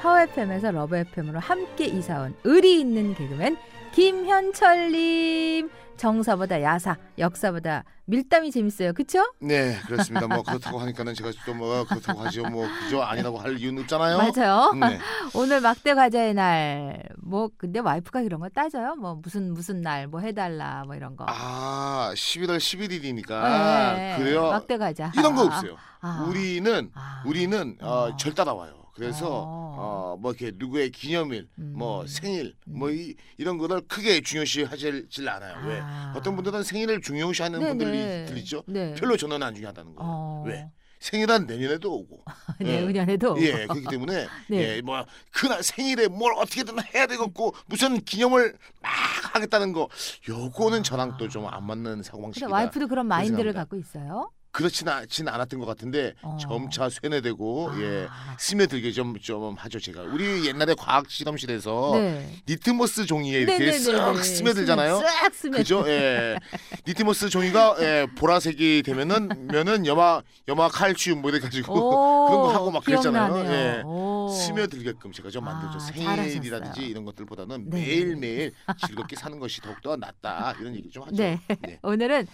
파워 FM에서 러브 FM으로 함께 이사온 의리 있는 개그맨 김현철님. 정사보다 야사 역사보다 밀담이 재밌어요. 그쵸? 네 그렇습니다. 뭐 그렇다고 하니까는 제가 또뭐 그렇다고 하죠. 뭐 그죠 아니라고 할 이유는 없잖아요. 맞아요. 네. 오늘 막대 과자의 날 뭐 근데 와이프가 이런 거 따져요? 뭐 무슨 무슨 날 뭐 해달라 뭐 이런 거. 아 11월 11일이니까 네, 그래요. 막대 과자. 이런 거 없어요. 아. 우리는 아. 우리는 어, 어. 절 따라와요 그래서 어. 어, 뭐 이렇게 누구의 기념일 뭐 음. 생일 음. 뭐 이, 이런 거를 크게 중요시하질 않아요 왜 아. 어떤 분들은 생일을 중요시하는 네네. 분들이 들리죠 네. 별로 저는 안 중요하다는 거예요 어. 왜 생일은 내년에도 오고 예. 내년에도 예, 그렇기 때문에 네. 예, 뭐 그날 생일에 뭘 어떻게든 해야 되겠고 무슨 기념을 막 하겠다는 거 요거는 저랑 또 좀 안 맞는 사고방식이다. 와이프도 그런 마인드를 생각합니다. 갖고 있어요? 그렇지는 않- 않았던 것 같은데 어. 점차 세뇌되고 예, 아. 스며들게 좀 좀 하죠 제가. 우리 옛날에 과학 실험실에서 네. 리트머스 종이에 이렇게 네네네네. 쓱 스며들잖아요. 쓱 스며. 그죠? 예. 리트머스 종이가 예, 보라색이 되면은 면은 염화 염화 칼슘 뭐 이래 가지고 그런 거 하고 막 그랬잖아요. 기억나네요. 예. 오. 스며들게끔 제가 좀 만들죠. 아, 생일이라든지 잘하셨어요. 이런 것들보다는 네. 매일매일 즐겁게 사는 것이 더욱더 낫다. 이런 얘기 좀 하죠. 네. 오늘는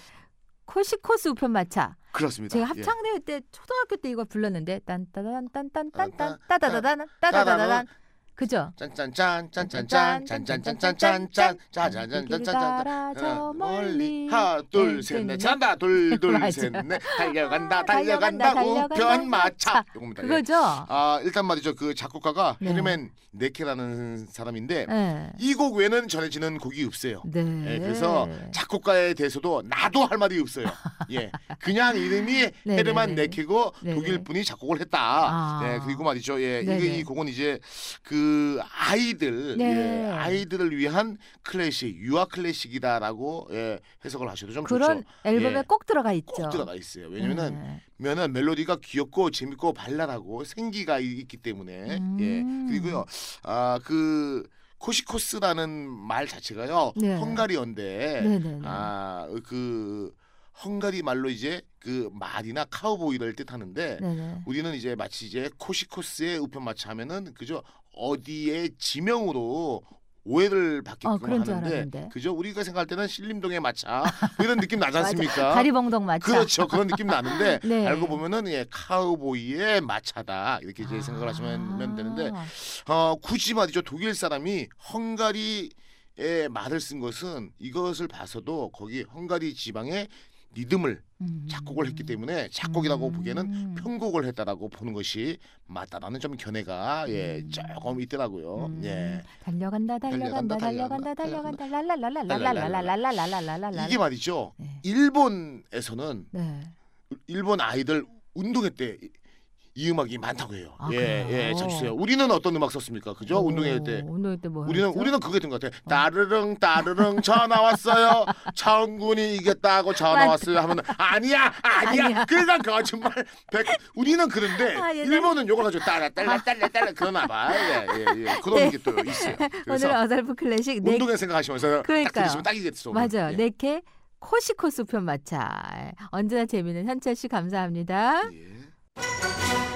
코시코스 우편마차. 그렇습니다. 제가 예. 합창 대회 때 초등학교 때 이거 불렀는데 딴따단 딴딴딴딴 딴, 따다다단 따다다단 그죠? 짠짠짠 짠짠짠 짠짠짠짠짠짠 짜잔짠짠짠짠 따라 저 어, 멀리 하나 네, 둘셋넷 네. 잔다 맞아. 둘둘셋넷 달려간다 달려간다 달려간다, 우편 마차 요겁니다. 예. 그거죠? 아 일단 말이죠 그 작곡가가 네. 헤르멘 네케라는 사람인데 네. 이곡 외에는 전해지는 곡이 없어요. 네. 그래서 작곡가에 대해서도 나도 할 말이 없어요. 예, 그냥 이름이 네, 헤르만 네. 네케고 네, 독일 네. 분이 작곡을 했다. 그리고 말이죠. 예, 이게 네. 이 곡은 이제 그 아이들, 네. 예, 아이들을 위한 클래식, 유아 클래식이다라고 예, 해석을 하셔도 좀 그런 좋죠. 앨범에 예. 꼭 들어가 있죠. 꼭 들어가 있어요. 왜냐면은 네. 면은 멜로디가 귀엽고 재밌고 발랄하고 생기가 이- 있기 때문에 음. 예 그리고요 아그 코시코스라는 말 자체가요 네. 네네네. 아그 헝가리 말로 이제 그 말이나 카우보이를 뜻하는데 네네. 우리는 이제 마치 이제 코시코스의 우편마차 하면은 그저 어디의 지명으로 오해를 받게끔 어, 하는데. 그죠 우리가 생각할 때는 신림동의 마차 이런 느낌 나지. 않습니까? 가리봉동 마차. 그렇죠. 그런 느낌 나는데 네. 알고 보면은 예, 카우보이의 마차다 이렇게 이제 생각을 하시면 되는데 아. 어, 굳이 말이죠 독일 사람이 헝가리의 말을 쓴 것은 이것을 봐서도 거기 헝가리 지방의 리듬을 음. 작곡을 했기 때문에 작곡이라고 음. 보기에는 편곡을 했다라고 보는 것이 맞다라는 좀 견해가 예 음. 조금 있더라고요. 음. 예. 달려간다 달려간다 달려간다 달려간다 랄랄랄랄랄랄랄랄랄랄랄랄랄랄랄 이게 말이죠. 네. 일본에서는 네. 일본 아이들 운동회 때 이 음악이 많다고 해요. 아, 예, 그래요? 예, 잘 주세요. 우리는 어떤 음악 썼습니까? 그죠? 오, 운동회 때. 운동회 때 뭐 우리는 우리는 그게 된 것 같아. 따르릉 따르릉 전화 왔어요. 청군이 이겼다고 전화 왔어요. 하면 아니야 아니야. 아니야. 그러니까 거짓말. 백. 우리는 그런데 아, 옛날- 일본은 요거 가지고 따라 따라 따라 따라 그러나 봐. 예, 예, 예. 그런 네. 게 또 있어요. 오늘 그래서 어설프 클래식 네 운동회 생각하시면서 딱 그러니까요. 들으시면 딱이겠죠. 맞아요. 예. 네케 코시코스 편 마차. 언제나 재미있는 현철 씨 감사합니다. 예. Música